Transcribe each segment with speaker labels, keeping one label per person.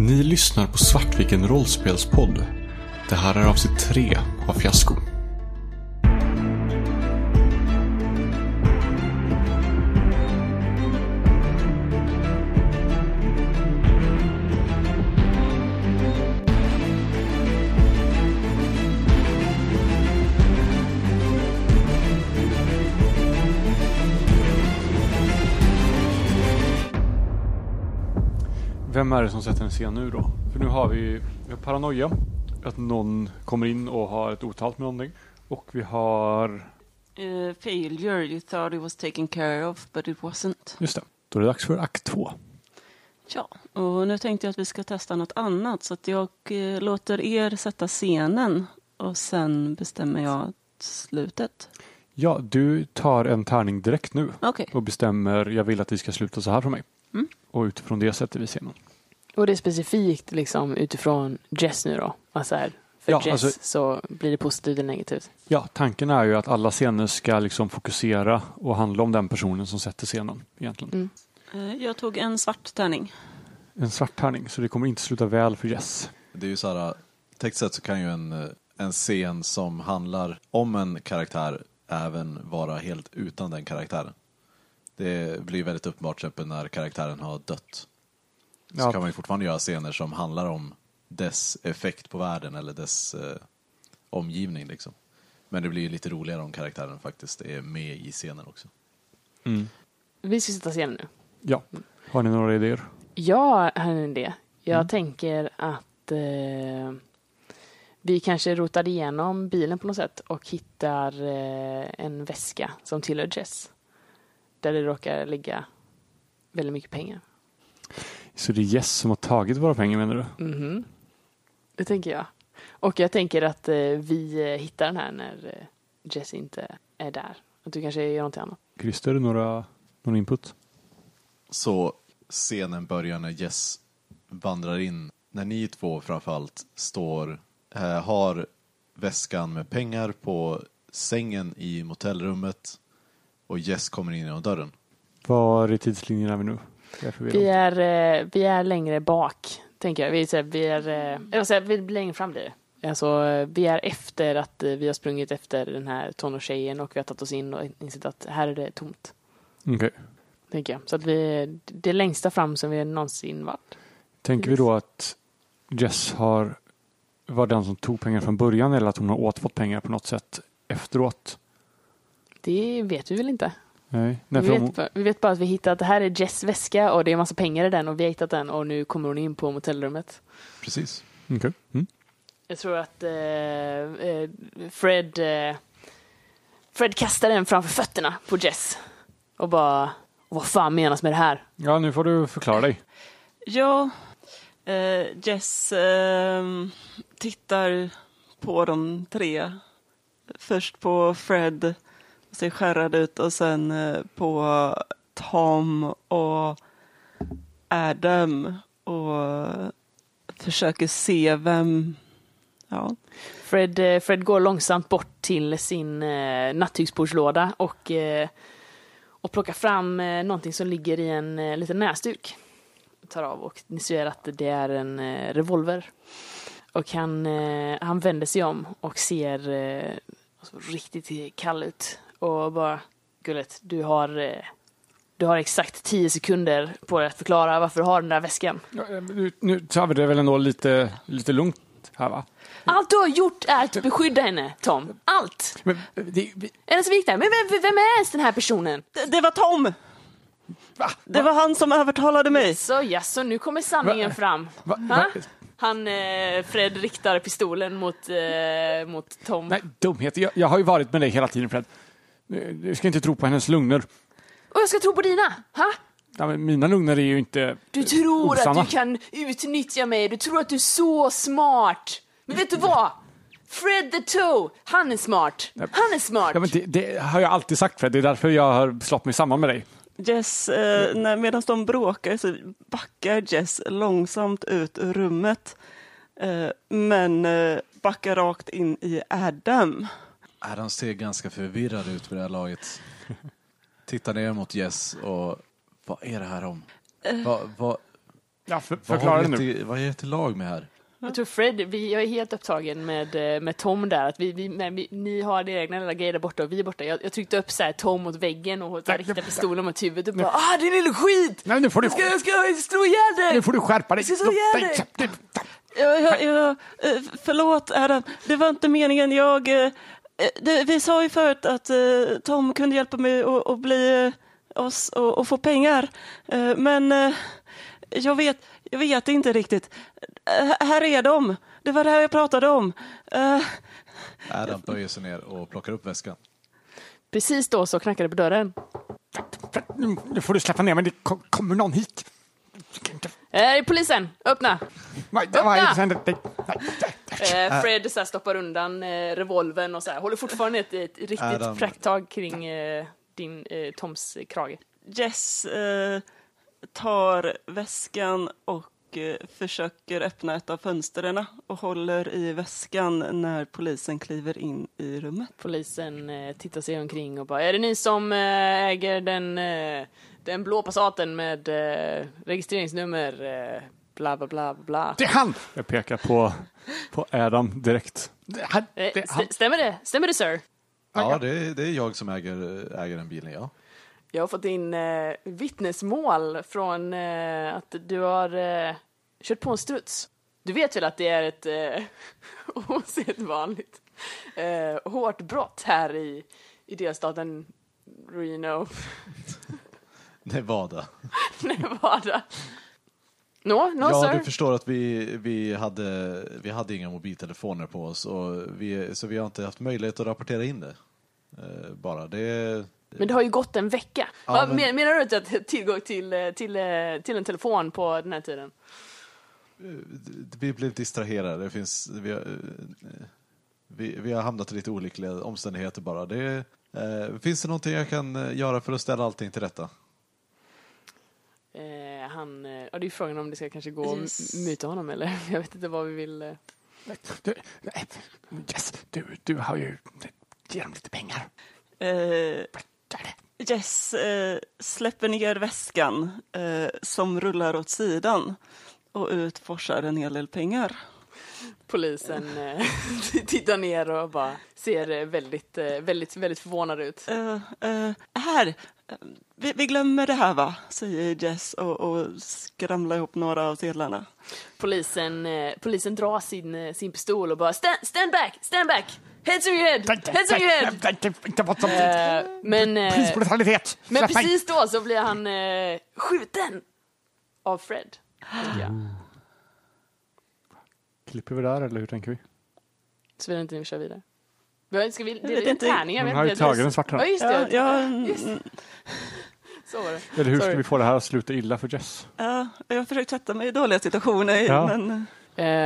Speaker 1: Ni lyssnar på Svartviken rollspelspodd. Det här är avsnitt tre av Fiasko. Vem är det som sätter en scen nu då? För nu har vi, vi har paranoia. Att någon kommer in och har ett otalt med någonting. Och vi har,
Speaker 2: Uh, failure, you thought it was taken care of, but it wasn't.
Speaker 1: just det, då är det dags för akt två.
Speaker 2: Ja, och nu tänkte jag att vi ska testa något annat, så att jag eh, låter er sätta scenen och sen bestämmer jag slutet.
Speaker 1: Ja, du tar en tärning direkt nu
Speaker 2: Okej,
Speaker 1: och bestämmer, jag vill att det ska sluta så här för mig.
Speaker 2: Mm.
Speaker 1: Och utifrån det sätter vi scenen.
Speaker 3: Och det är specifikt liksom utifrån Jess nu då? Alltså här, för
Speaker 1: Ja,
Speaker 3: Jess
Speaker 1: alltså-
Speaker 3: så blir det positivt eller negativt.
Speaker 1: Ja, tanken är ju att alla scener ska liksom fokusera och handla om den personen som sätter scenen egentligen.
Speaker 3: Mm.
Speaker 2: Eh, jag tog en svart tärning.
Speaker 1: En svart tärning, så det kommer inte sluta väl för Jess.
Speaker 4: Det är ju så här, tekniskt sett så kan ju en, eh, en scen som handlar om en karaktär även vara helt utan den karaktären. Det blir väldigt uppenbart till exempel när karaktären har dött. Så
Speaker 1: Ja.
Speaker 4: kan man ju fortfarande göra scener som handlar om dess effekt på världen eller dess eh, omgivning liksom. Men det blir ju lite roligare om karaktären faktiskt är med i scenen också.
Speaker 1: Mm.
Speaker 3: Vi ska sätta scenen nu.
Speaker 1: Ja, har ni några idéer?
Speaker 3: Ja, har en idé. Jag
Speaker 1: Mm.
Speaker 3: tänker att eh, vi kanske rotar igenom bilen på något sätt och hittar eh, en väska som tillhör Jess. Där det råkar ligga väldigt mycket pengar.
Speaker 1: Så det är Jess som har tagit våra pengar menar du?
Speaker 3: Mhm. Det tänker jag. Och jag tänker att eh, vi eh, hittar den här när eh, Jess inte är där. Att du kanske gör någonting annat.
Speaker 1: Christer, några, någon input?
Speaker 4: Så scenen börjar när Jess vandrar in. När ni två framförallt står, eh, har väskan med pengar på sängen i motellrummet och Jess kommer in genom dörren.
Speaker 1: Var i tidslinjen är vi nu? Är.
Speaker 3: Vi är, eh, vi är längre bak, tänker jag. Vi är, vi är, eh, säga, vi blir längre fram blir det. Alltså, vi är efter att eh, vi har sprungit efter den här tonårstjejen och vi har tagit oss in och insett att här är det tomt.
Speaker 1: Okej.
Speaker 3: Tänker jag. Så att vi, det är längsta fram som vi någonsin varit.
Speaker 1: Tänker vi då att Jess har var den som tog pengar från början eller att hon har återfått pengar på något sätt efteråt?
Speaker 3: Det vet vi väl inte.
Speaker 1: Nej, Nej
Speaker 3: vi, vet,
Speaker 1: hon,
Speaker 3: bara- vi vet bara att vi hittat att det här är Jess väska och det är en massa pengar i den och vi har hittat den och nu kommer hon in på motellrummet.
Speaker 4: Precis.
Speaker 1: Okej. mm.
Speaker 3: Jag tror att eh, eh, Fred eh, Fred kastar den framför fötterna på Jess och bara vad fan menas med det här?
Speaker 1: Ja, nu får du förklara dig.
Speaker 2: Ja, eh, Jess ehm, tittar på de tre. Först på Fred, ser skärrad ut och sen eh, på Tom och Adam och försöker se vem, ja,
Speaker 3: Fred, eh, Fred går långsamt bort till sin eh, nattduksbordslåda och, eh, och plockar fram eh, någonting som ligger i en eh, liten näsduk. Tar av och ni ser att det är en eh, revolver. Och han, eh, han vänder sig om och ser alltså, riktigt kall ut. Och bara, Gullet, du har, eh, du har exakt tio sekunder på dig att förklara varför du har den där väskan.
Speaker 1: Ja, eh, nu, nu tar vi det väl ändå lite, lite lugnt här va?
Speaker 3: Allt du har gjort är att beskydda henne, Tom. Allt!
Speaker 1: Men, eh, det, vi,
Speaker 3: Är den så viktig? Men vem, vem är ens den här personen?
Speaker 2: det, det var Tom! Det var han som övertalade mig.
Speaker 3: Så jaså, nu kommer sanningen
Speaker 1: Va?
Speaker 3: fram.
Speaker 1: va,
Speaker 3: Ha?
Speaker 1: va,
Speaker 3: Han, eh, Fred riktar pistolen mot, eh, mot Tom.
Speaker 1: nej, dumheter. Jag, jag har ju varit med dig hela tiden Fred. Du du ska inte tro på hennes lugner.
Speaker 3: Och jag ska tro på dina! Ha?
Speaker 1: Ja, men mina lugner är ju inte...
Speaker 3: Du tror
Speaker 1: Osanna.
Speaker 3: att du kan utnyttja mig, du tror att du är så smart. Men vet du vad? Fred the Toe, han är smart. Han är smart.
Speaker 1: Ja, men det, det har jag alltid sagt Fred. Det är därför jag har slått mig samman med dig.
Speaker 2: Jess, eh, när, medan de bråkar så backar Jess långsamt ut ur rummet. Eh, men eh, backar rakt in i Adam.
Speaker 4: Adam ser ganska förvirrad ut vid det här laget. Tittar ner mot Jess och vad är det här om? Vad, vad,
Speaker 1: Ja, för,
Speaker 4: Vad,
Speaker 1: förklara
Speaker 4: har
Speaker 1: det
Speaker 4: vi
Speaker 1: nu.
Speaker 4: till, vad är det till lag med här?
Speaker 3: Jag tror Fred, vi, jag är helt upptagen med, eh, med Tom där. Att vi, vi, men vi, ni har era egna lilla grejer där borta och vi är borta. Jag, jag tryckte upp så här, Tom mot väggen och riktade pistolen mot huvudet och bara ah din lilla skit!
Speaker 1: Nej, nu får du,
Speaker 3: Jag ska, jag ska slå ihjäl dig!
Speaker 1: nu får du skärpa dig.
Speaker 3: Jag ska slå ihjäl dig!
Speaker 1: Nej,
Speaker 2: Jag, jag, jag, eh, förlåt Adam, det var inte meningen. Jag, eh, eh, det, vi sa ju förut att eh, Tom kunde hjälpa mig att bli eh, oss och, och få pengar. Eh, Men eh, jag vet, jag vet inte riktigt. Eh, Här är de. Det var det här jag pratade om. Eh,
Speaker 4: Adam böjer sig ner och plockar upp väskan.
Speaker 3: Precis då så knackade det på dörren.
Speaker 1: Nu får du släppa ner mig, det kommer någon hit.
Speaker 3: Eh, polisen, öppna! Öppna!
Speaker 1: nej.
Speaker 3: Eh, Fred så här, stoppar undan eh, revolven och så här, håller fortfarande ett, ett riktigt
Speaker 4: Adam.
Speaker 3: prakttag kring eh, din, eh, Toms eh, krage.
Speaker 2: Jess eh, tar väskan och eh, försöker öppna ett av fönstren och håller i väskan när polisen kliver in i rummet.
Speaker 3: Polisen eh, tittar sig omkring och bara, är det ni som eh, äger den, den blå Passaten med registreringsnummer bla bla bla bla?
Speaker 1: Det är han! Jag pekar på, på Adam direkt. Det är han. Det han.
Speaker 3: st- stämmer det? Stämmer det sir?
Speaker 4: Ja, det är, det är jag som äger, äger den bilen, ja.
Speaker 3: Jag har fått in eh, vittnesmål från eh, att du har eh, kört på en struts. Du vet väl att det är ett eh, osedvanligt eh, hårt brott här i, i delstaten Reno,
Speaker 4: Nevada.
Speaker 3: Nevada. Nå, no,
Speaker 4: ja,
Speaker 3: sir.
Speaker 4: du förstår att vi, vi, hade, vi hade inga mobiltelefoner på oss, och vi, så vi har inte haft möjlighet att rapportera in det. Eh, bara. Det,
Speaker 3: Men det har ju gått en vecka.
Speaker 4: Ja, men-
Speaker 3: men... Menar du att jag har tillgång till, eh, till, eh, till en telefon på den här tiden?
Speaker 4: vi blev distraherade. Det finns, vi, har, eh, vi, vi har hamnat i lite olyckliga omständigheter bara. Det, eh, finns det någonting jag kan eh, göra för att ställa allting till rätta?
Speaker 3: Eh, han, eh, ja, det är ju frågan om det ska kanske gå
Speaker 2: Yes.
Speaker 3: att muta honom eller jag vet inte vad vi vill. Eh.
Speaker 1: Du, yes, du, du har ju... Ge dem lite pengar.
Speaker 2: Eh,
Speaker 1: Gör det.
Speaker 2: Jess eh, släpper ner väskan eh, som rullar åt sidan och utforsar en hel del pengar.
Speaker 3: Polisen eh, tittar ner och bara ser eh, väldigt, eh, väldigt, väldigt förvånad ut.
Speaker 2: Eh, här, vi, vi glömmer det här va, säger Jess och, och skramlar ihop några av sedlarna.
Speaker 3: Polisen, polisen drar sin, sin pistol och bara stand, stand back, stand back! Heads on your head! Heads on your head!
Speaker 1: Nej, nej, Inte vad som...
Speaker 3: Eh, men, eh,
Speaker 1: Prisbrutalitet!
Speaker 3: men
Speaker 1: Släpp mig.
Speaker 3: precis då så blir han eh, skjuten av Fred. jag.
Speaker 1: Klipper vi där eller hur tänker vi?
Speaker 3: Såvida inte ni kör vidare. Vi- Ska vi dela in
Speaker 2: inte.
Speaker 3: tärningar?
Speaker 1: Hon
Speaker 3: Jag
Speaker 1: har ju
Speaker 3: inte.
Speaker 1: tagit den svarta.
Speaker 3: Ja, just det.
Speaker 2: ja,
Speaker 3: Just
Speaker 2: mm,
Speaker 3: Så var det.
Speaker 1: Eller hur ska
Speaker 3: Sorry.
Speaker 1: vi få det här att sluta illa för Jess?
Speaker 2: ja, jag har försökt sätta mig i dåliga situationer,
Speaker 1: Ja.
Speaker 2: men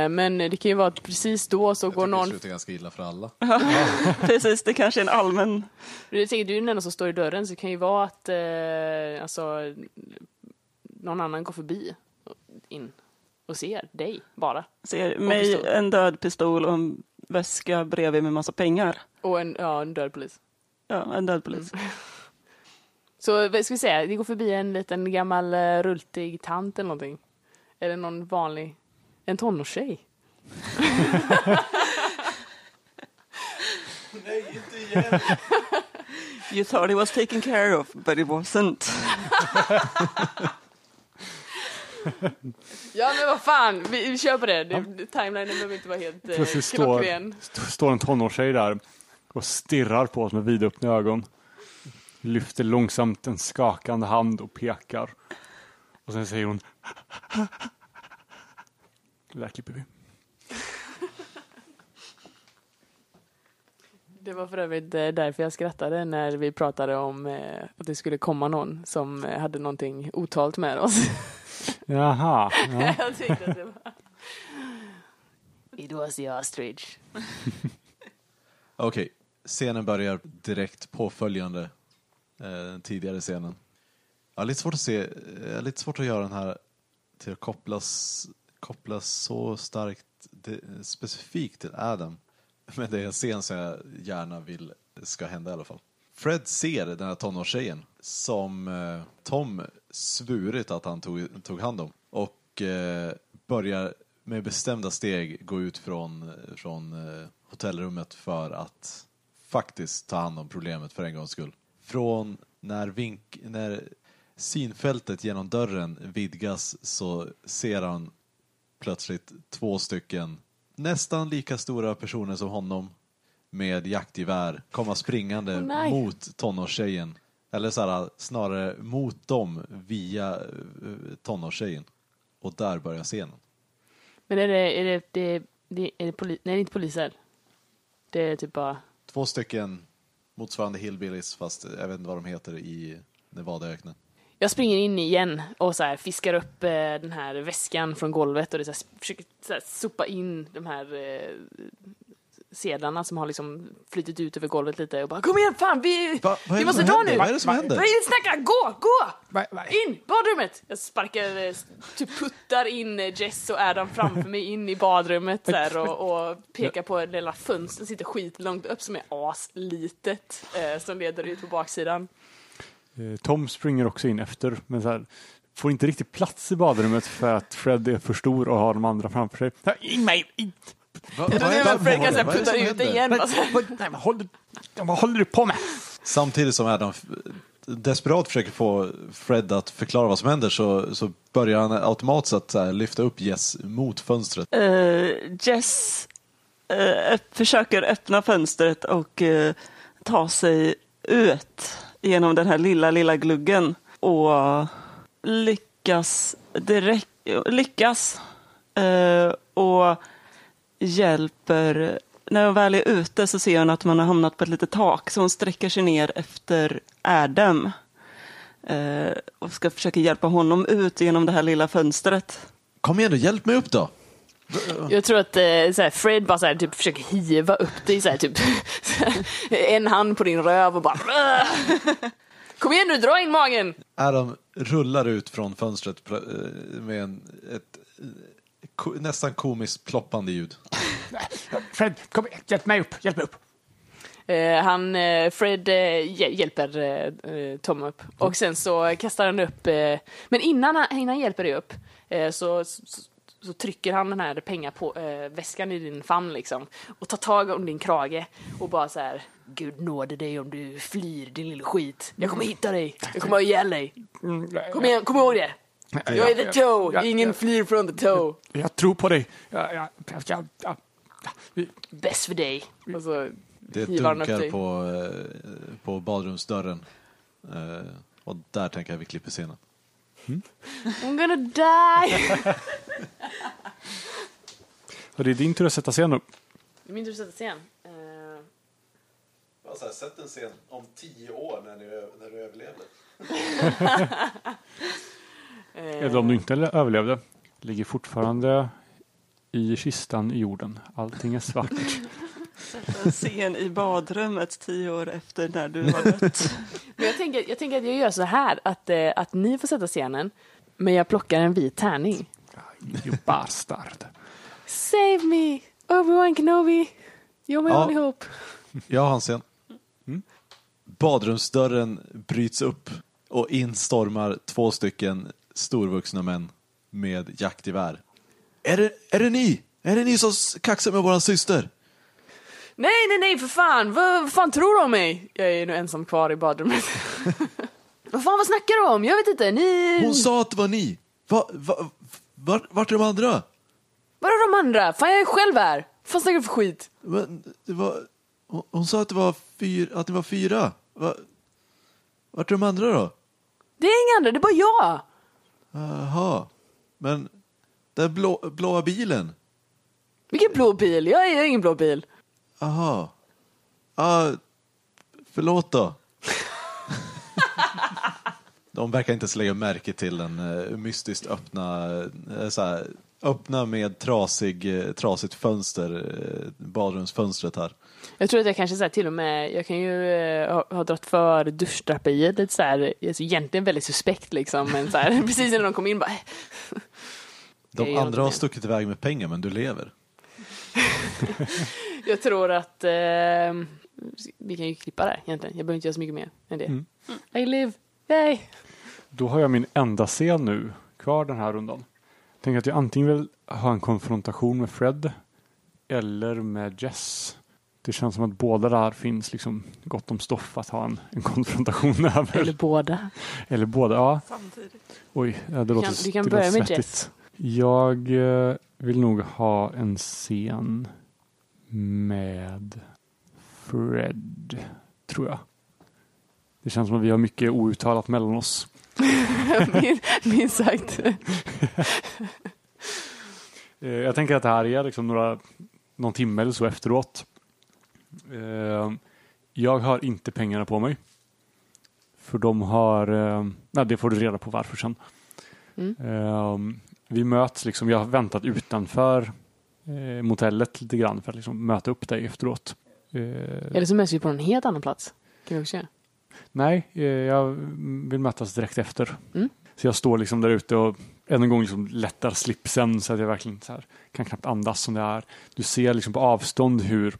Speaker 3: men det kan ju vara att precis då så
Speaker 4: Jag
Speaker 3: går
Speaker 4: tycker det
Speaker 3: någon...
Speaker 4: slutar ganska illa för alla.
Speaker 2: precis, det kanske är en allmän...
Speaker 3: Du tänker, du är den enda som står i dörren så det kan ju vara att eh, alltså, någon annan går förbi in och ser dig bara.
Speaker 2: Ser mig, en död pistol och en väska bredvid med massa pengar.
Speaker 3: Och en, ja, en död polis.
Speaker 2: Ja, en död polis.
Speaker 3: Så vad ska vi säga, det går förbi en liten gammal eh, rultig tant eller någonting. Eller någon vanlig, en tonårstjej.
Speaker 2: You thought it was taken care of, but it wasn't.
Speaker 3: Ja men vad fan, vi, vi kör på det. det timelinen behöver inte vara helt eh,
Speaker 1: står,
Speaker 3: klockren.
Speaker 1: st- står en tonårstjej där och stirrar på oss med vidöppna ögon. Lyfter långsamt en skakande hand och pekar. Och sen säger hon Det där klipper vi.
Speaker 3: Det var för övrigt eh, därför jag skrattade när vi pratade om eh, att det skulle komma någon som eh, hade någonting otalt med oss.
Speaker 1: Jaha. Ja.
Speaker 3: jag tänkte att det var... It was the ostrich.
Speaker 4: Okej, scenen börjar direkt påföljande eh, den tidigare scenen. Jag har lite svårt att se, jag har lite svårt att göra den här till att kopplas, kopplas så starkt det, specifikt till Adam. Men det är en scen som jag gärna vill ska hända i alla fall. Fred ser den här tonårstjejen som eh, Tom svurit att han tog, tog hand om. Och eh, börjar med bestämda steg gå ut från, från eh, hotellrummet för att faktiskt ta hand om problemet för en gångs skull. Från när, vink, när synfältet genom dörren vidgas så ser han plötsligt två stycken nästan lika stora personer som honom med jaktgevär komma springande
Speaker 3: nej.
Speaker 4: mot tonårstjejen. Eller så här, snarare mot dem via eh, tonårstjejen. Och där börjar scenen.
Speaker 3: Men är det, är det, det, det, är det poli, nej det är inte poliser. Det är typ bara,
Speaker 4: Två stycken motsvarande hillbillies fast jag vet inte vad de heter i Nevadaöknen.
Speaker 3: Jag springer in igen och så här fiskar upp eh, den här väskan från golvet och det så här, försöker så här, sopa in de här eh, sedlarna som har liksom flyttit ut över golvet lite och bara kom igen fan vi,
Speaker 4: Va, vad är
Speaker 3: vi måste dra nu!
Speaker 4: Vad är det som händer?
Speaker 3: Vad är det snacka? Gå, gå!
Speaker 1: Va- va-
Speaker 3: In, badrummet! Jag sparkar, eh, typ puttar in eh, Jess och Adam framför mig in i badrummet så här, och, och pekar på det lilla fönstret som sitter skitlångt upp som är aslitet eh, som leder ut på baksidan.
Speaker 1: Eh, Tom springer också in efter, men så här, får inte riktigt plats i badrummet för att Fred är för stor och har de andra framför sig. In mig!
Speaker 4: Vad
Speaker 1: håller, vad håller du på med?
Speaker 4: Samtidigt som Adam desperat försöker få Fred att förklara vad som händer så, så börjar han automatiskt här, lyfta upp Jess mot fönstret.
Speaker 2: Eh, Jess öpp- försöker öppna fönstret och eh, ta sig ut genom den här lilla, lilla gluggen och lyckas direkt, lyckas eh, och hjälper när hon väl är ute så ser hon att man har hamnat på ett litet tak så hon sträcker sig ner efter Adam eh, och ska försöka hjälpa honom ut genom det här lilla fönstret.
Speaker 4: Kom igen då, hjälp mig upp då!
Speaker 3: Jag tror att eh, så här, Fred bara så här, typ, försöker hiva upp dig, så här, typ, en hand på din röv och bara "Åh!" Kom igen nu, dra in magen!
Speaker 4: Adam rullar ut från fönstret eh, med en, ett ko, nästan komiskt ploppande ljud.
Speaker 1: Fred, kom igen, hjälp mig upp, hjälp mig upp.
Speaker 3: Eh, han, eh, Fred eh, hjä- hjälper eh, Tom upp och sen så kastar han upp, eh, men innan han, innan han hjälper dig upp eh, så, så, så trycker han den här pengaväskan eh, väskan i din famn liksom och tar tag om din krage och bara så här Gud nåde dig om du flyr din lilla skit. Jag kommer hitta dig. Jag kommer ha ihjäl dig. Kom igen, kom ihåg det. Jag är the toe. Ingen flyr från the toe.
Speaker 1: Jag tror på dig. Jag,
Speaker 3: Bäst för dig. Och så
Speaker 4: Det dunkar på, eh, på badrumsdörren. Eh, och där tänker jag vi klipper scenen.
Speaker 3: I'm gonna die.
Speaker 1: och det är din tur att sätta scen upp.
Speaker 3: Det är min tur att sätta scen. Eh,
Speaker 4: sätt en scen om tio år när, ni, när du överlevde.
Speaker 1: Eller om du inte överlevde. Ligger fortfarande i kistan i jorden. Allting är svart.
Speaker 2: En scen i badrummet tio år efter när du har dött.
Speaker 3: Men jag tänker, jag tänker att jag gör så här att, eh, att ni får sätta scenen men jag plockar en vit tärning.
Speaker 1: You bastard.
Speaker 3: Save me! Obi-Wan Kenobi! You're my
Speaker 4: Ja.
Speaker 3: only hope.
Speaker 4: Jag har en scen. Badrumsdörren bryts upp och in stormar två stycken storvuxna män med jaktgevär. Är det, är det ni? Är det ni som kaxar med våran syster?
Speaker 3: Nej, nej, nej, för fan! Vad, vad fan tror du om mig? Jag är nu ensam kvar i badrummet. vad fan, vad snackar du om? Jag vet inte, ni...
Speaker 4: Hon sa att det var ni. Va, va, vart, vart är de andra?
Speaker 3: Var är de andra? Fan, jag är själv här! Vad fan snackar du för skit?
Speaker 4: Men, det var, hon, hon sa att det var, fyr, att det var fyra. Va, vart är de andra då?
Speaker 3: Det är inga andra, det är bara jag!
Speaker 4: Jaha. Men den blå, blåa bilen?
Speaker 3: Vilken blå bil? Jag är ingen blå bil.
Speaker 4: Jaha. Ah, förlåt då. De verkar inte lägga märke till den uh, mystiskt öppna, eh, så här, öppna med trasig, eh, trasigt fönster, uh, badrumsfönstret här.
Speaker 3: Jag tror att jag kanske så här, till och med, jag kan ju eh, ha, ha dragit för duschdraperiet lite så här, alltså, egentligen väldigt suspekt liksom, men så här, precis när de kom in bara, "Eh."
Speaker 4: De andra har stuckit iväg med pengar men du lever.
Speaker 3: jag tror att eh, vi kan ju klippa där egentligen, jag behöver inte göra så mycket mer än det.
Speaker 1: Mm.
Speaker 3: I live, yay!
Speaker 1: Då har jag min enda scen nu kvar den här rundan. tänker att jag antingen vill ha en konfrontation med Fred eller med Jess. Det känns som att båda där finns liksom gott om stoff att ha en, en konfrontation över.
Speaker 3: Eller båda.
Speaker 1: Eller båda, ja.
Speaker 2: Samtidigt.
Speaker 1: Oj, det låter,
Speaker 3: kan- du kan
Speaker 1: det
Speaker 3: börja med
Speaker 1: svettigt.
Speaker 3: Jess.
Speaker 1: Jag eh, vill nog ha en scen med Fred, tror jag. Det känns som att vi har mycket outtalat mellan oss.
Speaker 3: Min- Minst sagt.
Speaker 1: Eh, Jag tänker att det här är liksom några, någon timme eller så efteråt. Eh, Jag har inte pengarna på mig. För de har, eh, nej, det får du reda på varför sen.
Speaker 3: Mm.
Speaker 1: Vi möts liksom, jag har väntat utanför eh, motellet lite grann för att liksom möta upp dig efteråt. Eh,
Speaker 3: Eller så möts vi på en helt annan plats. Kan vi också göra.
Speaker 1: Nej, eh, jag vill mötas direkt efter.
Speaker 3: Mm.
Speaker 1: Så jag står liksom där ute och än en gång liksom lättar slipsen så att jag verkligen här, kan knappt andas som det är. Du ser liksom på avstånd hur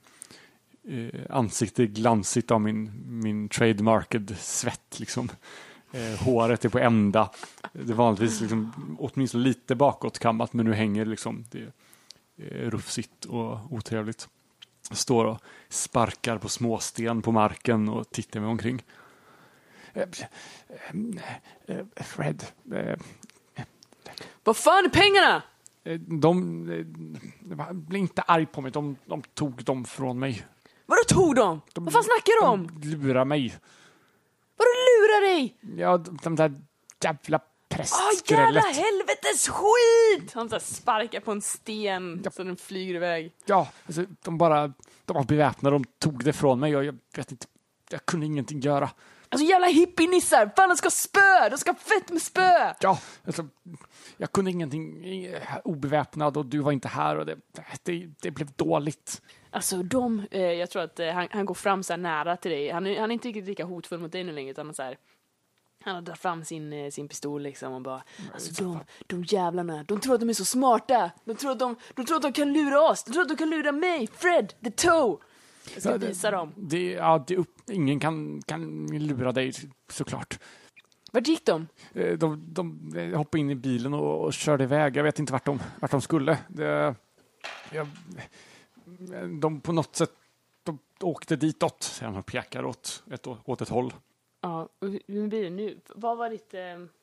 Speaker 1: eh, ansiktet glansigt av min, min trademarked svett. Liksom. Eh, håret är på ända. Det är vanligtvis liksom, åtminstone lite bakåtkammat men nu hänger liksom det rufsigt och otrevligt. Jag står och sparkar på småsten på marken och tittar mig omkring. Eh, eh, eh, Fred, eh,
Speaker 3: Vad fan är pengarna?
Speaker 1: eh, de, eh, bli inte arg på mig, de, de tog dem från mig.
Speaker 3: Vadå tog de? Vad fan snackar du om?
Speaker 1: De lurar mig.
Speaker 3: Vadå lurar dig?
Speaker 1: Ja, de, de där jävla
Speaker 3: Åh jävla
Speaker 1: prästskrället.
Speaker 3: Helvetes skit! Han så sparkar på en sten så den flyger iväg.
Speaker 1: Ja, alltså, de bara, de var beväpnade, de tog det från mig och jag vet inte, jag kunde ingenting göra.
Speaker 3: Alltså jävla hippienissar! Fan de ska spö! De ska fett med spö!
Speaker 1: Ja, alltså, jag kunde ingenting, obeväpnad och du var inte här och det, det, det blev dåligt.
Speaker 3: Alltså de, eh, jag tror att eh, han, han går fram så här nära till dig. Han är, han är inte riktigt lika hotfull mot dig nu längre utan så här, han drar fram sin, eh, sin pistol liksom och bara Alltså de, de jävlarna, de tror att de är så smarta. De tror att de, de tror att de kan lura oss. De tror att de kan lura mig, Fred, the toe. Jag ska
Speaker 1: det-
Speaker 3: visa dem.
Speaker 1: Det, ja, det upp, ingen kan, kan lura dig såklart.
Speaker 3: Vart gick de?
Speaker 1: Eh, De, de eh, hoppade in i bilen och, och körde iväg. Jag vet inte vart de, vart de skulle. Det, jag, de på något sätt de åkte ditåt. Han pekar åt ett, åt ett håll.
Speaker 3: Ja, hur blir det nu? Vad var ditt... Eh,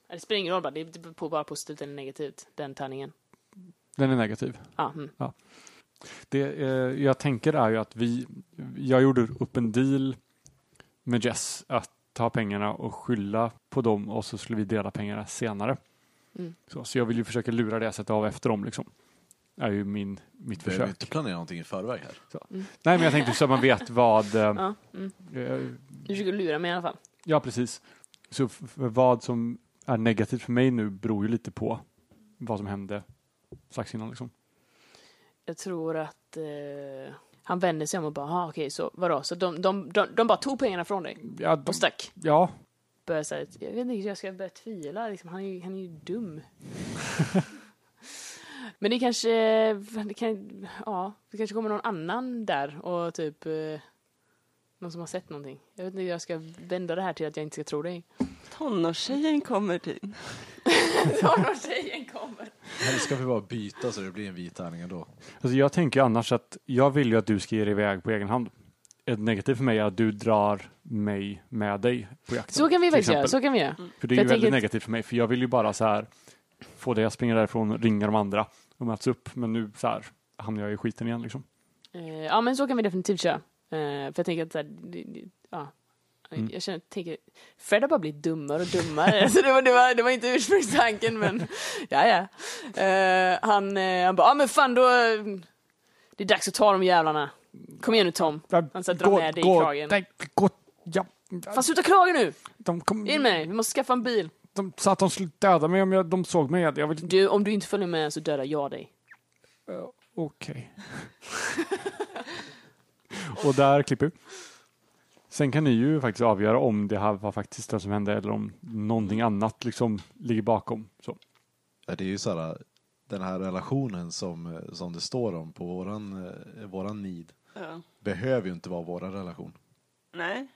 Speaker 3: det spelar ingen roll bara, det är på bara positivt eller negativt, den tärningen.
Speaker 1: Den är negativ.
Speaker 3: Ja, mm.
Speaker 1: Det eh, jag tänker är ju att vi, jag gjorde upp en deal med Jess att ta pengarna och skylla på dem och så skulle vi dela pengarna senare.
Speaker 3: Mm.
Speaker 1: Så, så jag vill ju försöka lura det och sätta av efter dem liksom. är ju min, mitt
Speaker 4: Behöver
Speaker 1: försök.
Speaker 4: inte planera någonting i förväg här.
Speaker 1: Nej men jag tänkte så att man vet vad, eh,
Speaker 3: ja mm.
Speaker 1: eh,
Speaker 3: Du försöker lura mig i alla fall.
Speaker 1: Ja precis. Så vad som är negativt för mig nu beror ju lite på vad som hände strax innan liksom.
Speaker 3: Jag tror att eh, han vänder sig om och bara, ah, okej, så vadå? Så de, de, de, de bara tog pengarna från dig
Speaker 1: Ja, de,
Speaker 3: och stack?
Speaker 1: ja,
Speaker 3: Börjar säga, jag vet inte, jag ska börja tvivla, liksom. han, är ju, han är ju dum. Men det kanske, det kan, ja, det kanske kommer någon annan där och typ eh, någon som har sett någonting. Jag vet inte hur jag ska vända det här till att jag inte ska tro dig.
Speaker 2: Tonårstjejen kommer till.
Speaker 3: tjejen kommer.
Speaker 4: Eller ska vi bara byta så det blir en vit tärning ändå?
Speaker 1: Alltså jag tänker annars att jag vill ju att du ska ge dig iväg på egen hand. Ett negativt för mig är att du drar mig med dig på jakten.
Speaker 3: Så kan vi faktiskt göra, så kan vi göra.
Speaker 1: För det är
Speaker 3: jag
Speaker 1: ju väldigt negativt för mig, för jag vill ju bara så här få dig att springa därifrån, ringa de andra och möts upp. Men nu så här hamnar jag i skiten igen liksom.
Speaker 3: Eh, ja, men så kan vi definitivt köra. Eh, för jag tänker att så här, ja.
Speaker 1: Mm.
Speaker 3: Jag känner, tänker, Fred har bara blivit dummare och dummare. så det var, det, var, det var inte ursprungstanken, men ja, ja. Eh, han, eh, han bara, ja men fan då, det är dags att ta de jävlarna. Kom igen nu Tom. Han så drar med dig i kragen.
Speaker 1: Nej, gå, ja,
Speaker 3: Fan sluta klaga nu!
Speaker 1: de, kom,
Speaker 3: In med dig, vi måste skaffa en bil.
Speaker 1: de sa att de skulle döda mig om jag, de såg mig. Jag vill
Speaker 3: Du, om du inte följer med så dödar jag dig.
Speaker 1: Uh, Okej. och där klipper vi. Sen kan ni ju faktiskt avgöra om det här var faktiskt det som hände eller om någonting annat liksom ligger bakom. Så.
Speaker 4: Ja, Det är ju så här, den här relationen som, som det står om på våran, eh, våran need
Speaker 2: Ja.
Speaker 4: behöver ju inte vara våran relation.
Speaker 2: Nej.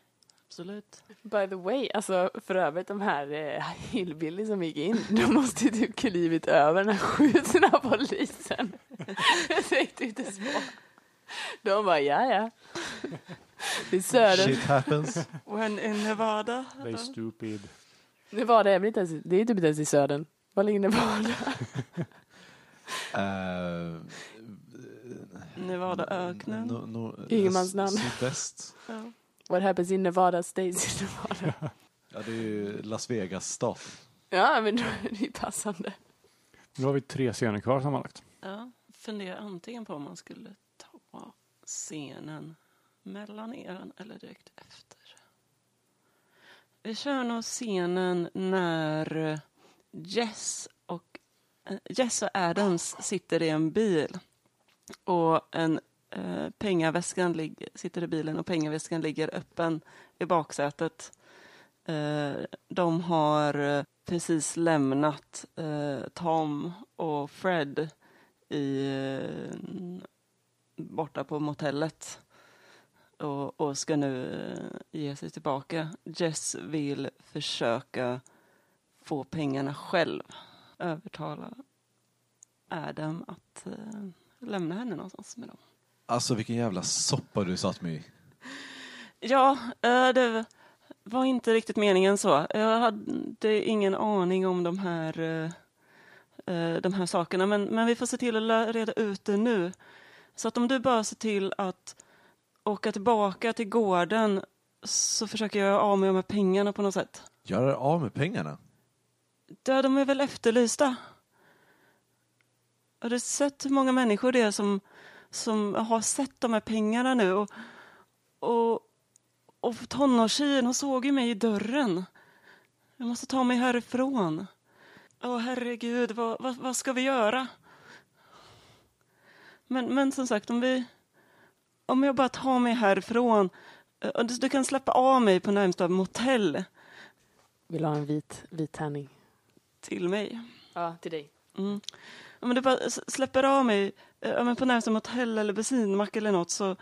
Speaker 2: Absolut.
Speaker 3: By the way, alltså för övrigt de här eh, hillbilly som gick in, de måste ju typ klivit över den här skjutna polisen. Jag tänkte inte så. De bara, ja ja. Det är södern.
Speaker 4: Shit happens.
Speaker 2: When in Nevada.
Speaker 1: They stupid.
Speaker 3: Nevada är väl inte ens, det är typ inte ens i södern. Var ligger Nevada?
Speaker 4: Uh,
Speaker 2: Nevadaöknen.
Speaker 4: no, no,
Speaker 3: Ingenmansland.
Speaker 4: Sydväst.
Speaker 2: Ja.
Speaker 3: What happens in Nevada stays in Nevada.
Speaker 4: Ja, det är ju Las Vegas-staten.
Speaker 3: Ja, men då är det ju passande.
Speaker 1: Nu har vi tre scener kvar sammanlagt.
Speaker 2: Ja. Funderar antingen på om man skulle scenen mellan er eller direkt efter. Vi kör nog scenen när Jess och, eh, Jess och Adams sitter i en bil och en eh, pengaväskan lig, sitter i bilen och pengaväskan ligger öppen i baksätet. Eh, de har eh, precis lämnat eh, Tom och Fred i, eh, borta på motellet och, och ska nu eh, ge sig tillbaka. Jess vill försöka få pengarna själv. Övertala Adam att eh, lämna henne någonstans med dem.
Speaker 4: Alltså vilken jävla soppa du satt mig i.
Speaker 2: Ja, eh, det var inte riktigt meningen så. Jag hade ingen aning om de här, eh, de här sakerna, men, men vi får se till att reda ut det nu. Så att om du bara ser till att åka tillbaka till gården så försöker jag av med de här pengarna på något sätt.
Speaker 4: Göra av med pengarna?
Speaker 2: Ja, de är väl efterlysta. Har du sett hur många människor det är som, som har sett de här pengarna nu? Och, och, och tonårstjejen, hon såg ju mig i dörren. Jag måste ta mig härifrån. Åh herregud, vad, vad, vad ska vi göra? Men, men som sagt, om vi... Om jag bara tar mig härifrån. eh, Du, du kan släppa av mig på närmsta motell
Speaker 3: Vill ha en vit, vit tärning.
Speaker 2: till mig.
Speaker 3: Ja, till dig.
Speaker 2: Mm. Men du bara släpper av mig eh, men på närmsta motell eller bensinmack eller något så,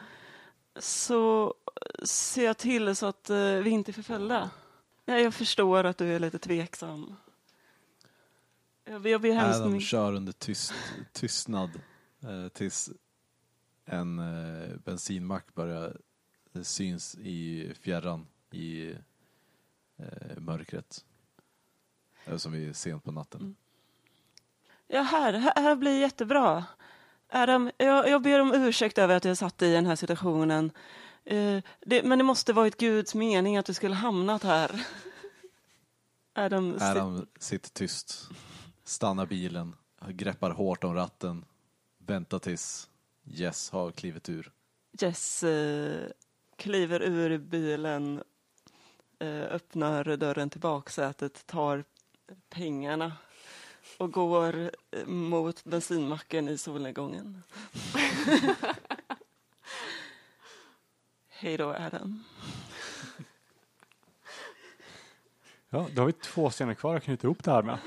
Speaker 2: så ser jag till så att eh, vi inte är förföljda. Ja, jag förstår att du är lite tveksam. Jag, jag ber hemskt
Speaker 4: Adam
Speaker 2: mycket.
Speaker 4: kör under tyst, tystnad eh, tills en eh, bensinmack börjar eh, syns i fjärran i eh, mörkret. Eh, som är sent på natten.
Speaker 2: Mm. Ja, här, här, här blir jättebra. Adam, jag, jag ber om ursäkt över att jag satt i den här situationen. Eh, det, men det måste varit Guds mening att du skulle hamnat här. Adam, sit-
Speaker 4: Adam sitter tyst, stannar bilen, greppar hårt om ratten, väntar tills Jess har klivit ur.
Speaker 2: Jess eh, kliver ur bilen, eh, öppnar dörren till baksätet, tar pengarna och går eh, mot bensinmacken i solnedgången. Hej då, Adam.
Speaker 1: Ja, då har vi två scener kvar att knyta ihop det här med.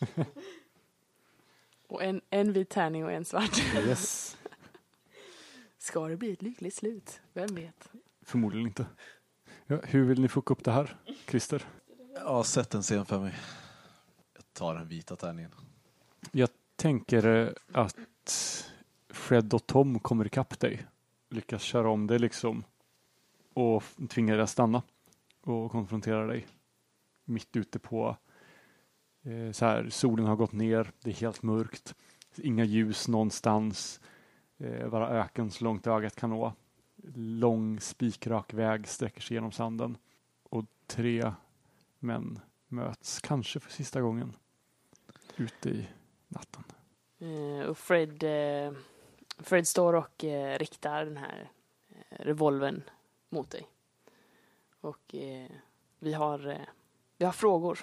Speaker 3: Och en, en vit tärning och en svart.
Speaker 1: Yes.
Speaker 3: Ska det bli ett lyckligt slut? Vem vet?
Speaker 1: Förmodligen inte. Ja, hur vill ni fucka upp det här, Christer?
Speaker 4: Ja, sätt en scen för mig. Jag tar den vita tärningen.
Speaker 1: Jag tänker eh, att Fred och Tom kommer ikapp dig. Lyckas köra om dig liksom. Och tvingar dig att stanna. Och konfrontera dig. Mitt ute på Eh, så här, solen har gått ner. Det är helt mörkt. Inga ljus någonstans. Eh, bara öken så långt ögat kan nå. Lång spikrak väg sträcker sig genom sanden. Och tre män möts, kanske för sista gången, ute i natten.
Speaker 3: Eh, och Fred, eh, Fred står och eh, riktar den här eh, revolven mot dig. Och eh, vi, har, vi har frågor,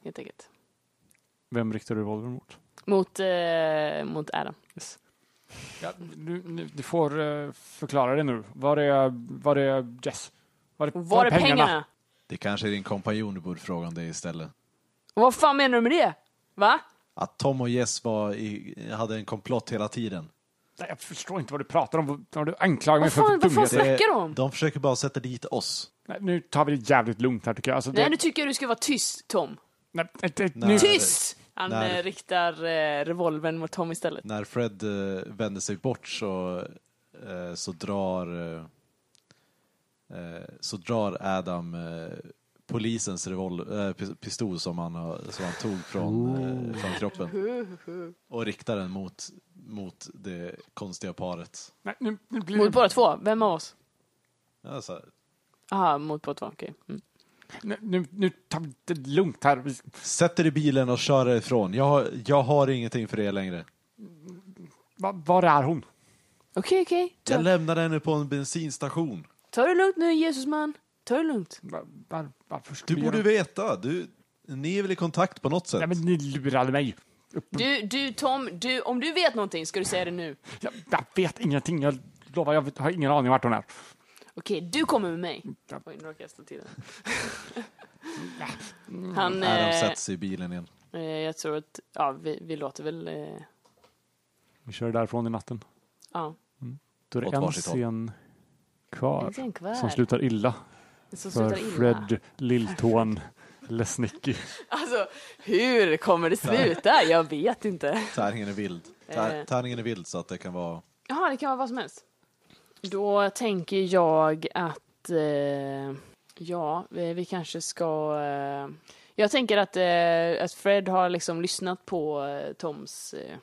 Speaker 3: helt enkelt.
Speaker 1: Vem riktar du revolvern mot?
Speaker 3: Mot, eh, mot Adam.
Speaker 1: Yes. Ja, du, du, du får eh, förklara det nu. Var är, var är Jess? Var är,
Speaker 3: Var är pengarna?
Speaker 4: Det kanske är din kompanjon du borde fråga om det istället.
Speaker 3: Och vad fan menar du med det? Va?
Speaker 4: Att Tom och Jess var i, hade en komplott hela tiden.
Speaker 1: Nej, Jag förstår inte vad du pratar om. Vad Du anklagar mig
Speaker 3: Vad
Speaker 1: för
Speaker 3: fan, vad fan
Speaker 1: dumheter.
Speaker 3: snackar du om?
Speaker 4: De försöker bara sätta dit oss.
Speaker 1: Nej, Nu tar vi det jävligt lugnt här tycker jag. Alltså, det,
Speaker 3: Nej, nu tycker jag du ska vara tyst, Tom.
Speaker 1: nej, det, nu,
Speaker 3: Tyst! Han
Speaker 4: Nej.
Speaker 3: eh, riktar eh, revolvern mot Tom istället.
Speaker 4: När Fred eh, vänder sig bort så, eh, så drar eh, eh, så drar Adam eh, polisens revol- eh, pis- pistol som han, har, som han tog från, eh, från kroppen och riktar den mot, mot det konstiga paret.
Speaker 1: nej, nu, nu blir
Speaker 3: Mot
Speaker 1: det,
Speaker 3: båda två? Vem av oss?
Speaker 4: Ja, så här,
Speaker 3: Aha, mot båda två, okej. Mm.
Speaker 1: Nu, nu, nu tar vi det lugnt här.
Speaker 4: Sätt er i bilen och kör ifrån. Jag, har- jag har ingenting för er längre.
Speaker 1: Va, var är hon?
Speaker 3: Okej, okej.
Speaker 4: Jag
Speaker 3: Ta,
Speaker 4: lämnade henne på en bensinstation.
Speaker 3: ta det lugnt nu, Jesusman. Ta det lugnt.
Speaker 1: Va, var, varför ska
Speaker 4: Du
Speaker 1: vi
Speaker 4: borde
Speaker 1: göra-
Speaker 4: veta. Du, ni är väl i kontakt på något sätt?
Speaker 1: Nej, men ni lurade mig.
Speaker 3: Du, du Tom, du, om du vet någonting ska du säga det nu.
Speaker 1: Jag, jag vet ingenting. Jag lovar, jag har ingen aning vart hon är.
Speaker 3: Okej, du kommer med mig.
Speaker 1: Ja.
Speaker 3: Oj, nu råkade jag stå till den. Han,
Speaker 4: Adam
Speaker 3: eh,
Speaker 4: sätter sig i bilen igen.
Speaker 3: eh, jag tror att, ja, vi, vi låter väl, eh,
Speaker 1: Vi kör därifrån i natten.
Speaker 3: ja.
Speaker 1: Då är
Speaker 4: Åt
Speaker 1: det en
Speaker 4: varsitt håll.
Speaker 1: scen kvar
Speaker 3: En scen kvar.
Speaker 1: som slutar illa
Speaker 3: Som
Speaker 1: för
Speaker 3: slutar illa.
Speaker 1: Fred Lilltån Lesnicki.
Speaker 3: Alltså, hur kommer det sluta? Jag vet inte.
Speaker 4: Tärningen är vild. Tär,
Speaker 3: Eh.
Speaker 4: tärningen är vild så att det kan vara...
Speaker 3: Jaha, det kan vara vad som helst. Då tänker jag att, eh, ja, vi, kanske ska... Eh, jag tänker att, eh, att Fred har liksom lyssnat på eh, Toms, eh,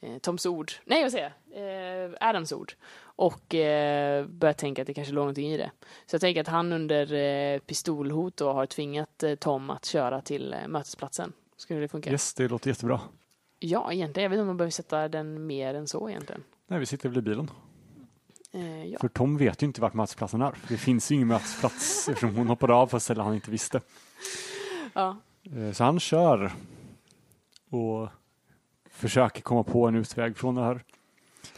Speaker 3: eh, Toms ord. Nej, vad säger jag? Adams ord. Och eh, börjar tänka att det kanske låg någonting i det. Så jag tänker att han under pistolhot då har tvingat Tom att köra till mötesplatsen. Skulle det funka?
Speaker 1: Yes, det låter jättebra.
Speaker 3: Ja, egentligen. Jag vet inte om man behöver sätta den mer än så egentligen.
Speaker 1: Nej, vi sitter väl i bilen.
Speaker 3: Eh, ja.
Speaker 1: För Tom vet ju inte vart mötesplatsen är. Det finns ju ingen mötesplats eftersom hon hoppade av på ett ställe han inte visste.
Speaker 3: ja.
Speaker 1: Eh, Så han kör och försöker komma på en utväg från det här.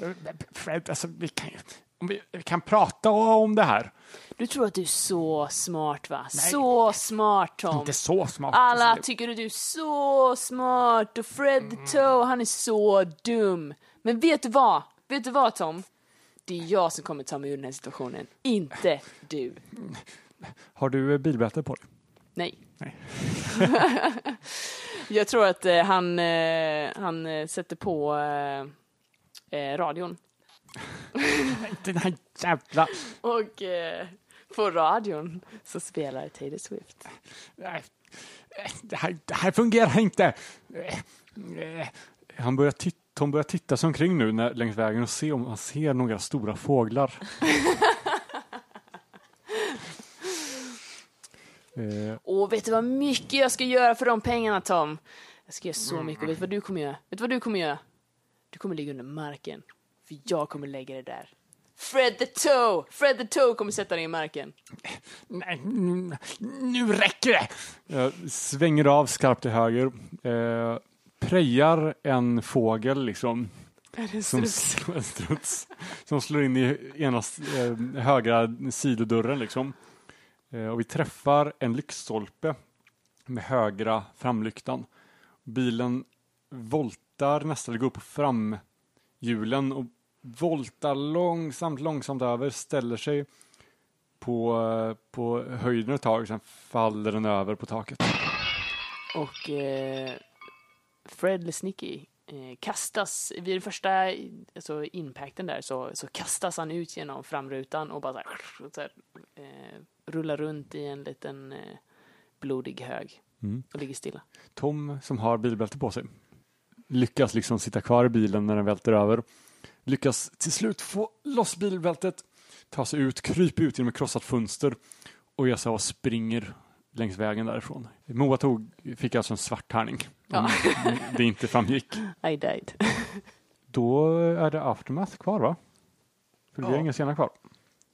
Speaker 1: Eh, Fred, alltså, vi kan, ju- vi, vi kan prata om det här.
Speaker 3: Du tror att du är så smart va?
Speaker 1: Nej.
Speaker 3: Så smart Tom.
Speaker 1: Inte så smart.
Speaker 3: Alla tycker att du är så smart och Fred the Toe, han är så dum. Men vet du vad? Vet du vad Tom? Det är jag som kommer ta mig ur den här situationen, inte du.
Speaker 1: Har du eh, bilbälte på dig?
Speaker 3: Nej.
Speaker 1: Nej.
Speaker 3: jag tror att eh, han, eh, han eh, sätter på radion.
Speaker 1: Den här jävla...
Speaker 3: Och på radion så spelar Taylor Swift.
Speaker 1: Nej, det här, det här fungerar inte. Han börjar titta, Tom börjar titta sig omkring nu när, längs vägen och se om han ser några stora fåglar. eh,
Speaker 3: Och vet du vad mycket jag ska göra för de pengarna Tom? Jag ska göra så mycket och vet du vad du kommer göra? Vet du vad du kommer göra? Du kommer ligga under marken. För jag kommer lägga det där. Fred the Toe! Fred the Toe kommer sätta dig i marken.
Speaker 1: nej, nu- nu räcker det! Jag svänger av skarpt till höger. Eh, prejar en fågel liksom. Som, slår- en struts, som slår in i ena eh, högra sidodörren liksom. Eh, och vi träffar en lyktstolpe med högra framlyktan. Bilen voltar nästan, går upp på framhjulen och voltar långsamt, långsamt över, ställer sig på, på höjden ett tag, sen faller den över på taket.
Speaker 3: Och eh, Fred Lesnicki eh, kastas, vid den första alltså, impacten där så, så kastas han ut genom framrutan och bara så här, så här, eh, rullar runt i en liten eh, blodig hög
Speaker 1: Mm.
Speaker 3: och ligger stilla.
Speaker 1: Tom som har bilbälte på sig lyckas liksom sitta kvar i bilen när den välter över. Lyckas till slut få loss bilbältet, ta sig ut, krypa ut genom ett krossat fönster och jag så springer längs vägen därifrån. Moa tog, fick alltså en svart tärning.
Speaker 3: Ja.
Speaker 1: Om det inte framgick.
Speaker 3: I died.
Speaker 1: Då är det aftermath kvar va? För det blir
Speaker 4: Ja.
Speaker 1: inga scener kvar.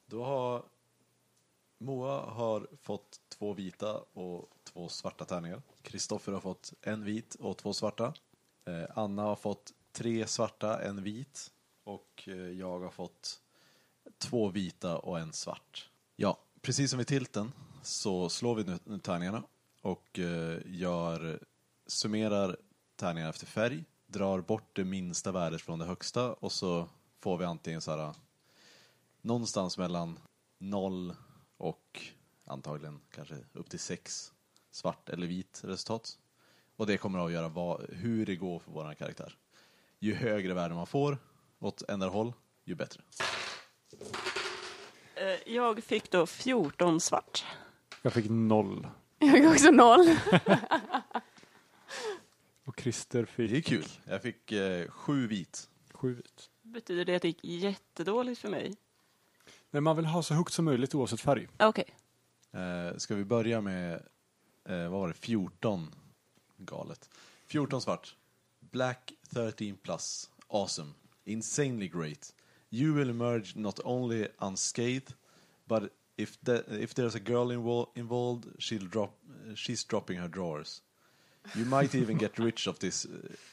Speaker 4: Då har Moa har fått två vita och två svarta tärningar. Kristoffer har fått en vit och två svarta. Eh, Anna har fått tre svarta, en vit. Och eh, jag har fått två vita och en svart. Ja, precis som i tilten så slår vi nu tärningarna och eh, gör, summerar tärningarna efter färg. drar bort det minsta värdet från det högsta och så får vi antingen så här någonstans mellan 0 och antagligen kanske upp till 6 svart eller vit resultat. Och det kommer att avgöra vad, hur det går för vår karaktär. Ju högre värde man får åt ändra håll, ju bättre.
Speaker 2: Eh, jag fick då 14 svart.
Speaker 1: Jag fick noll.
Speaker 3: Jag fick också noll.
Speaker 1: Och Christer fick
Speaker 4: Det är kul. Jag fick eh, sju vit.
Speaker 1: sju vit.
Speaker 2: Betyder det att det gick jättedåligt för mig?
Speaker 1: Men man vill ha så högt som möjligt oavsett färg.
Speaker 2: Okej.
Speaker 4: Eh, ska vi börja med, eh, vad var det, 14? Galet. 14 svart. Black 13 plus. Awesome. Insanely great. You will emerge not only unscathed, but if, the, if there's a girl invol involved, she'll drop, she's dropping her drawers. You might even get rich of this uh,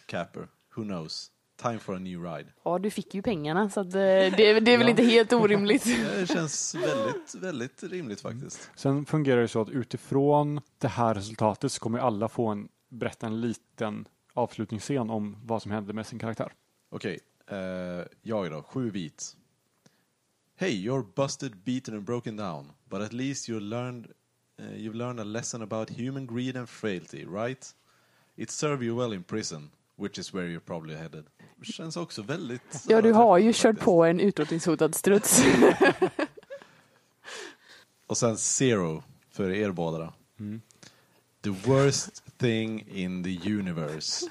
Speaker 4: capper. Who knows? Time for a new ride.
Speaker 3: Ja, du fick ju pengarna så att, eh, det, det är väl inte helt orimligt.
Speaker 4: Det känns väldigt, väldigt rimligt faktiskt.
Speaker 1: Sen fungerar det så att utifrån det här resultatet så kommer alla få en, berätta en liten avslutningsscen om vad som hände med sin karaktär.
Speaker 4: Okej, eh, jag då, sju vit. Hey, you're busted, beaten and broken down, but at least you learned, uh, you've learned a lesson about human greed and frailty, right? It served you well in prison, which is where you're probably headed. Känns också väldigt...
Speaker 3: Ja, du har ju
Speaker 4: faktiskt.
Speaker 3: kört på en utrotningshotad struts.
Speaker 4: Och sen zero för er båda då. The worst thing in the universe.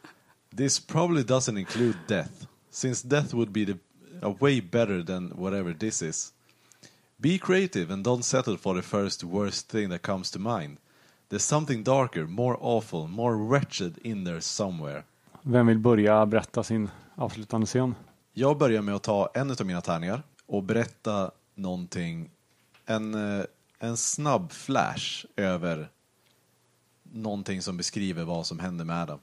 Speaker 4: This probably doesn't include death, since death would be the, a way better than whatever this is. Be creative and don't settle for the first worst thing that comes to mind. There's something darker, more awful, more wretched in there somewhere.
Speaker 1: Vem vill börja berätta sin avslutande scen?
Speaker 4: Jag börjar med att ta en av mina tärningar och berätta någonting, en, eh, en snabb flash över någonting som beskriver vad som händer med Adam.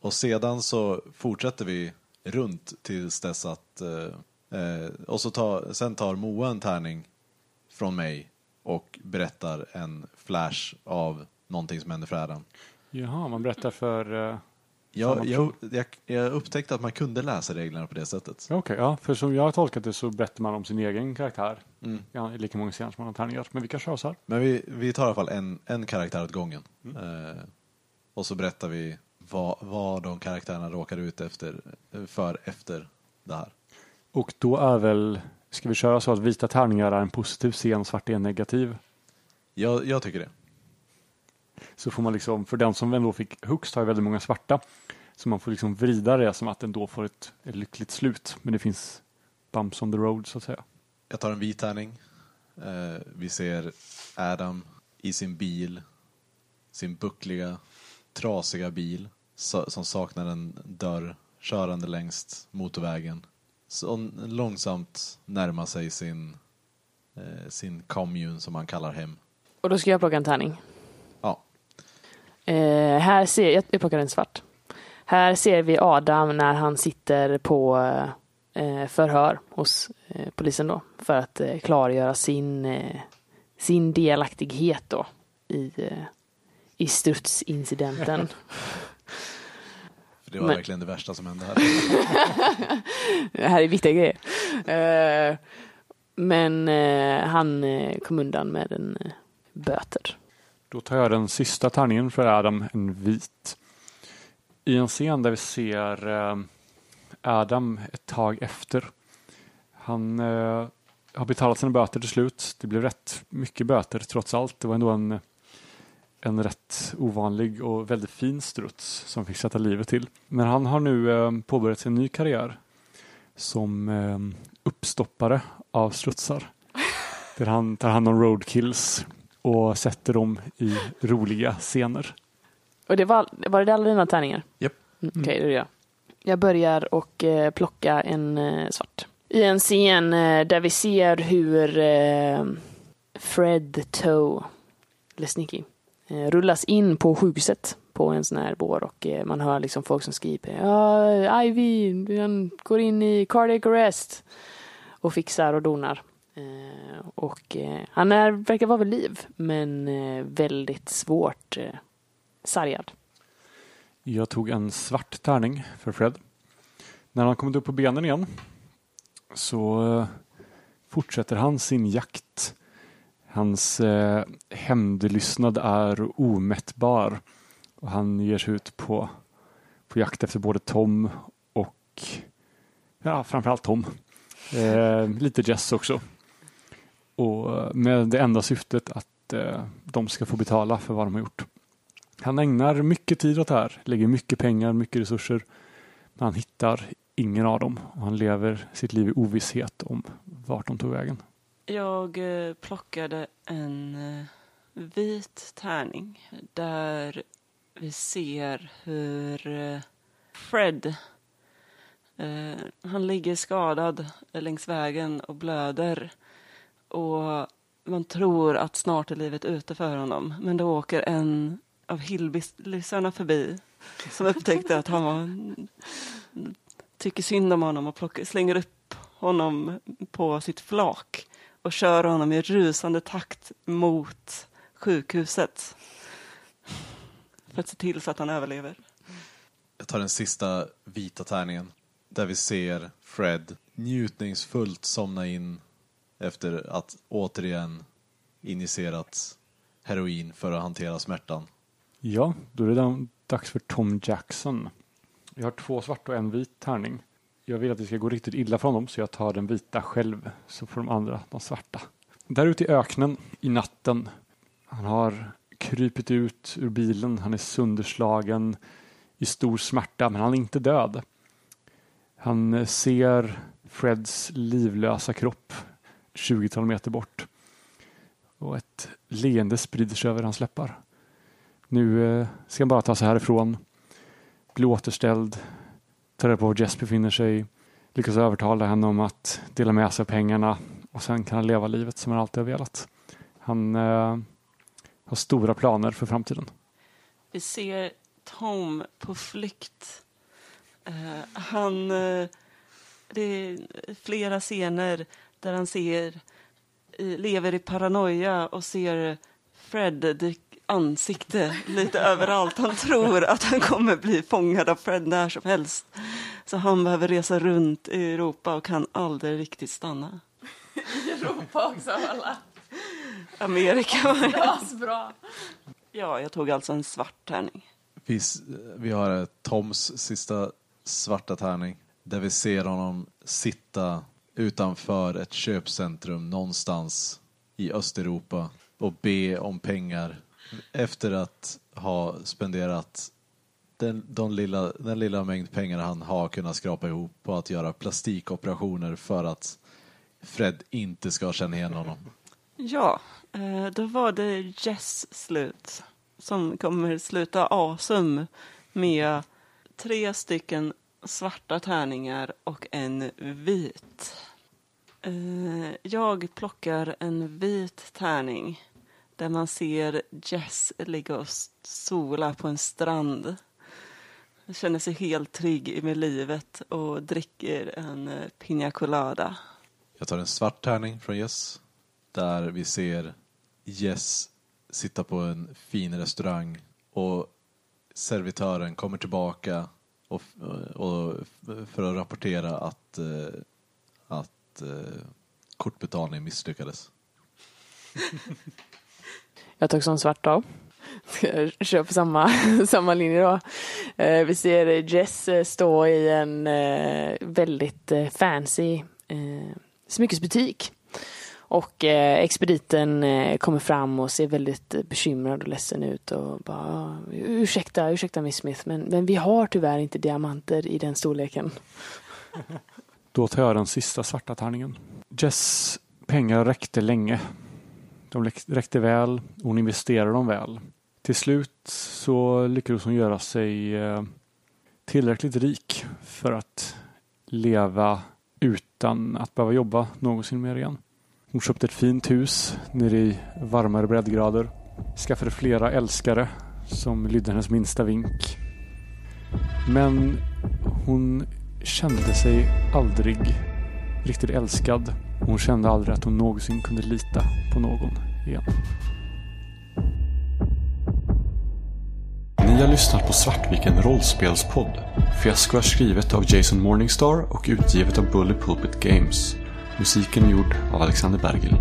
Speaker 4: Och sedan så fortsätter vi runt tills dess att, eh, eh, och så tar, sen tar Moa en tärning från mig och berättar en flash av någonting som händer för Adam.
Speaker 1: Jaha, man berättar för... eh,
Speaker 4: Jag, jag, jag, jag upptäckte att man kunde läsa reglerna på det sättet.
Speaker 1: Okej, ja, för som jag har tolkat det så berättar man om sin egen karaktär.
Speaker 4: Mm.
Speaker 1: Ja, i lika många scener som man har tärningar. Men vi kan köra så här.
Speaker 4: Men vi, vi tar i alla fall en, en karaktär åt gången. Eh, och så berättar vi vad, vad de karaktärerna råkar ut efter, för efter det här.
Speaker 1: Och då är väl, ska vi köra så att vita tärningar är en positiv scen, svart är en negativ.
Speaker 4: Jag, jag tycker det.
Speaker 1: Så får man liksom, för den som ändå fick högst har ju väldigt många svarta. Så man får liksom vrida det som att den då får ett, ett lyckligt slut. Men det finns bumps on the road så att säga.
Speaker 4: Jag tar en vit tärning. Eh, vi ser Adam i sin bil. Sin buckliga, trasiga bil. Som saknar en dörr. Körande längs motorvägen. Så långsamt närma sig sin, eh, sin commune som han kallar hem.
Speaker 3: Och då ska jag plocka en tärning.
Speaker 4: Ja,
Speaker 3: Eh, här ser jag, jag plockar en svart. Här ser vi Adam när han sitter på eh, förhör hos eh, polisen då. För att eh, klargöra sin, eh, sin delaktighet då i, i strutsincidenten.
Speaker 4: det var
Speaker 3: Men-
Speaker 4: verkligen det värsta som hände här.
Speaker 3: Det här är viktiga grejer. Eh, men eh, han eh, kom undan med en böter.
Speaker 1: Då tar jag den sista tärningen för Adam, en vit. I en scen där vi ser Adam ett tag efter. Han har betalat sina böter till slut. Det blev rätt mycket böter trots allt. Det var ändå en, en rätt ovanlig och väldigt fin struts som fick sätta livet till. Men han har nu eh, påbörjat sin ny karriär som eh, uppstoppare av strutsar. Där han tar hand om roadkills och sätter dem i roliga scener.
Speaker 3: Och det var, var det alla dina tärningar?
Speaker 4: Japp.
Speaker 3: Mm, Okej, det är jag. Jag börjar och eh, plocka en eh, svart. I en scen där vi ser hur Fred Toe, Lesnicki, eh, Eh, rullas in på sjukhuset på en sån här bår och eh, man hör liksom folk som skriker ja, Ivy, han går in i cardiac arrest och fixar och donar. Eh, och eh, han är, verkar vara vid liv men eh, väldigt svårt eh, sargad.
Speaker 1: Jag tog en svart tärning för Fred. När han kommit upp på benen igen så eh, fortsätter han sin jakt. Hans eh, hämndlystnad är omättbar och han ger sig ut på, på jakt efter både Tom och ja, framförallt Tom. Eh, lite Jess också. Och med det enda syftet att eh, de ska få betala för vad de har gjort. Han ägnar mycket tid åt det här, lägger mycket pengar, mycket resurser. Men han hittar ingen av dem och han lever sitt liv i ovisshet om vart de tog vägen.
Speaker 2: Jag eh, plockade en eh, vit tärning där vi ser hur eh, Fred eh, han ligger skadad längs vägen och blöder. Och man tror att snart är livet ute för honom. Men då åker en av Hillbillysarna förbi som upptäckte att han var, tycker synd om honom och plockar, slänger upp honom på sitt flak och kör honom i rusande takt mot sjukhuset för att se till så att han överlever.
Speaker 4: Jag tar den sista vita tärningen där vi ser Fred njutningsfullt somna in efter att återigen injicerat heroin för att hantera smärtan.
Speaker 1: Ja, då är det dags för Tom Jackson. Jag har två svarta och en vit tärning. Jag vill att det ska gå riktigt illa för honom så jag tar den vita själv så får de andra de svarta. Där ute i öknen i natten. Han har krypit ut ur bilen. Han är sönderslagen i stor smärta men han är inte död. Han eh, ser Freds livlösa kropp 20-tal meter bort. Och ett leende sprider sig över hans läppar. Nu eh, ska han bara ta sig härifrån. Bli återställd tar reda på var Jess befinner sig. Lyckas övertala henne om att dela med sig av pengarna. Och sen kan han leva livet som han alltid har velat. Han eh, har stora planer för framtiden.
Speaker 2: Vi ser Tom på flykt. Eh, han... eh, det är flera scener där han ser, eh, lever i paranoia och ser Fred dyk- ansikte lite överallt. Han tror att han kommer bli fångad av Fred när som helst. Så han behöver resa runt i Europa och kan aldrig riktigt stanna.
Speaker 3: Europa också alla.
Speaker 2: Amerika.
Speaker 3: Asbra.
Speaker 2: Ja, jag tog alltså en svart tärning.
Speaker 4: Vi, vi har Toms sista svarta tärning där vi ser honom sitta utanför ett köpcentrum någonstans i Östeuropa och be om pengar efter att ha spenderat den, de lilla, den lilla mängd pengar han har kunnat skrapa ihop på att göra plastikoperationer för att Fred inte ska känna igen honom.
Speaker 2: Ja, eh, då var det Jess slut som kommer sluta asum med tre stycken svarta tärningar och en vit. Eh, jag plockar en vit tärning där man ser Jess ligga och sola på en strand. Han känner sig helt trygg med livet och dricker en eh, piña colada.
Speaker 4: Jag tar en svart tärning från Jess. Där vi ser Jess sitta på en fin restaurang och servitören kommer tillbaka och, och för att rapportera att, eh, att eh, kortbetalningen misslyckades.
Speaker 3: Jag tog som svart av. Jag kör på samma, samma linje då. Eh, vi ser Jess eh, stå i en eh, väldigt fancy smyckesbutik. Och expediten kommer fram och ser väldigt bekymrad och ledsen ut och bara ursäkta, ursäkta Miss Smith men, men vi har tyvärr inte diamanter i den storleken.
Speaker 1: Då tar jag den sista svarta tärningen. Jess pengar räckte länge. De räckte väl. och Hon investerade dem väl. Till slut så lyckades hon göra sig eh, tillräckligt rik för att leva utan att behöva jobba någonsin mer igen. Hon köpte ett fint hus nere i varmare breddgrader. Skaffade flera älskare som lydde hennes minsta vink. Men hon kände sig aldrig riktigt älskad. Hon kände aldrig att hon någonsin kunde lita på någon igen. Ni har lyssnat på Svartviken rollspelspodd. Fiasko är skrivet av Jason Morningstar och utgivet av Bully Pulpit Games. Musiken är gjord av Alexander Bergil.